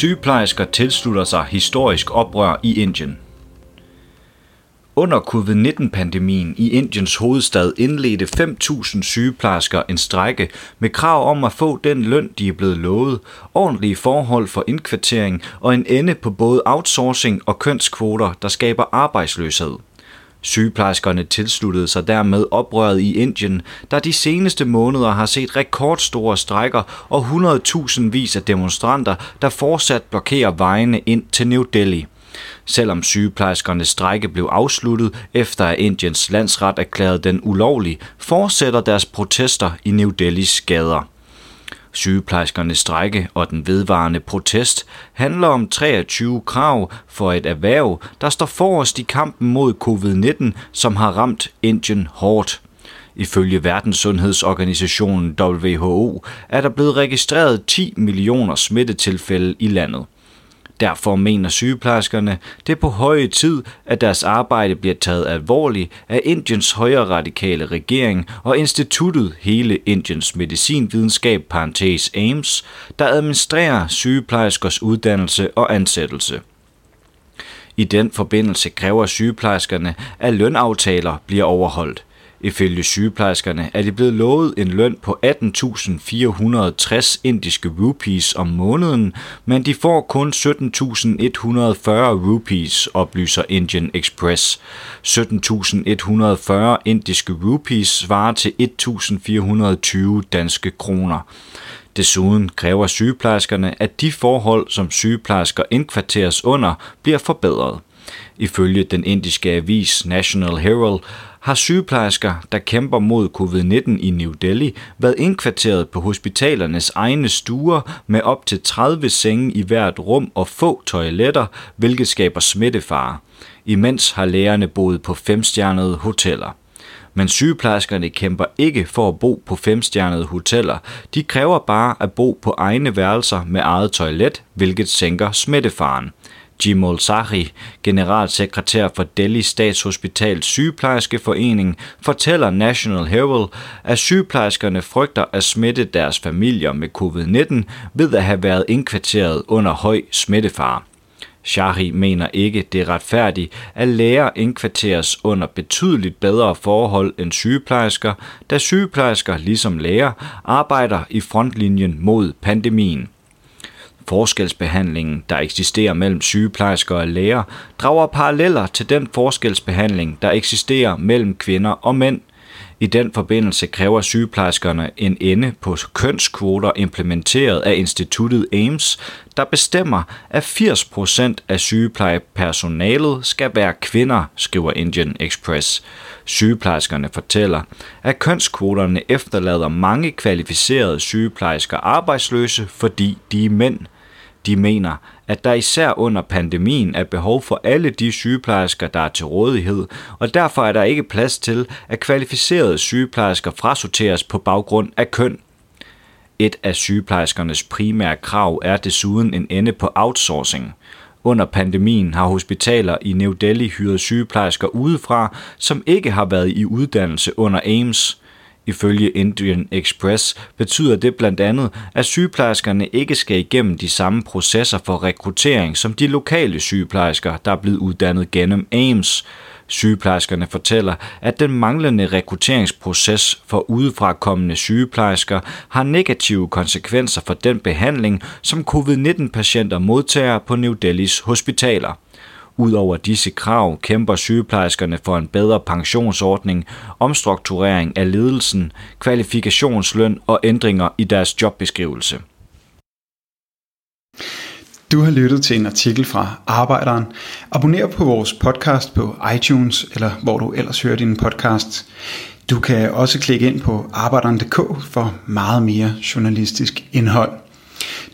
Sygeplejersker tilslutter sig historisk oprør i Indien. Under covid-19-pandemien i Indiens hovedstad indledte 5.000 sygeplejersker en strække med krav om at få den løn, de er blevet lovet, ordentlige forhold for indkvartering og en ende på både outsourcing og kønskvoter, der skaber arbejdsløshed. Sygeplejerskerne tilsluttede sig dermed oprøret i Indien, der de seneste måneder har set rekordstore strækker og 100.000 vis af demonstranter, der fortsat blokerer vejene ind til New Delhi. Selvom sygeplejerskernes strække blev afsluttet efter at Indiens landsret erklærede den ulovlig, fortsætter deres protester i New Delhis gader. Sygeplejerskernes strække og den vedvarende protest handler om 23 krav for et erhverv, der står forrest i kampen mod covid-19, som har ramt Indien hårdt. Ifølge Verdenssundhedsorganisationen WHO er der blevet registreret 10 millioner smittetilfælde i landet. Derfor mener sygeplejerskerne, det er på høje tid, at deres arbejde bliver taget alvorligt af Indiens højre radikale regering og instituttet hele Indiens medicinvidenskab parentes AIMS, der administrerer sygeplejerskers uddannelse og ansættelse. I den forbindelse kræver sygeplejerskerne, at lønaftaler bliver overholdt. Ifølge sygeplejerskerne er de blevet lovet en løn på 18.460 indiske rupees om måneden, men de får kun 17.140 rupees, oplyser Indian Express. 17.140 indiske rupees svarer til 1.420 danske kroner. Desuden kræver sygeplejerskerne, at de forhold, som sygeplejersker indkvarteres under, bliver forbedret. Ifølge den indiske avis National Herald har sygeplejersker, der kæmper mod covid-19 i New Delhi, været indkvarteret på hospitalernes egne stuer med op til 30 senge i hvert rum og få toiletter, hvilket skaber smittefare. Imens har lægerne boet på femstjernede hoteller. Men sygeplejerskerne kæmper ikke for at bo på femstjernede hoteller. De kræver bare at bo på egne værelser med eget toilet, hvilket sænker smittefaren. Jimol Sahi, generalsekretær for Delhi Statshospitals sygeplejerskeforening, fortæller National Herald, at sygeplejerskerne frygter at smitte deres familier med covid-19 ved at have været indkvarteret under høj smittefare. Shahi mener ikke, det er retfærdigt, at læger indkvarteres under betydeligt bedre forhold end sygeplejersker, da sygeplejersker ligesom læger arbejder i frontlinjen mod pandemien. Forskelsbehandlingen, der eksisterer mellem sygeplejersker og læger, drager paralleller til den forskelsbehandling, der eksisterer mellem kvinder og mænd. I den forbindelse kræver sygeplejerskerne en ende på kønskvoter implementeret af instituttet Ames, der bestemmer, at 80% af sygeplejepersonalet skal være kvinder, skriver Indian Express. Sygeplejerskerne fortæller, at kønskvoterne efterlader mange kvalificerede sygeplejersker arbejdsløse, fordi de er mænd. De mener, at der især under pandemien er behov for alle de sygeplejersker, der er til rådighed, og derfor er der ikke plads til, at kvalificerede sygeplejersker frasorteres på baggrund af køn. Et af sygeplejerskernes primære krav er desuden en ende på outsourcing. Under pandemien har hospitaler i New Delhi hyret sygeplejersker udefra, som ikke har været i uddannelse under AIMS. Ifølge Indian Express betyder det blandt andet, at sygeplejerskerne ikke skal igennem de samme processer for rekruttering som de lokale sygeplejersker, der er blevet uddannet gennem AIMS. Sygeplejerskerne fortæller, at den manglende rekrutteringsproces for udefrakommende sygeplejersker har negative konsekvenser for den behandling, som covid-19-patienter modtager på New Delhis hospitaler. Udover disse krav kæmper sygeplejerskerne for en bedre pensionsordning, omstrukturering af ledelsen, kvalifikationsløn og ændringer i deres jobbeskrivelse. Du har lyttet til en artikel fra Arbejderen. Abonner på vores podcast på iTunes, eller hvor du ellers hører din podcast. Du kan også klikke ind på arbejderen.dk for meget mere journalistisk indhold.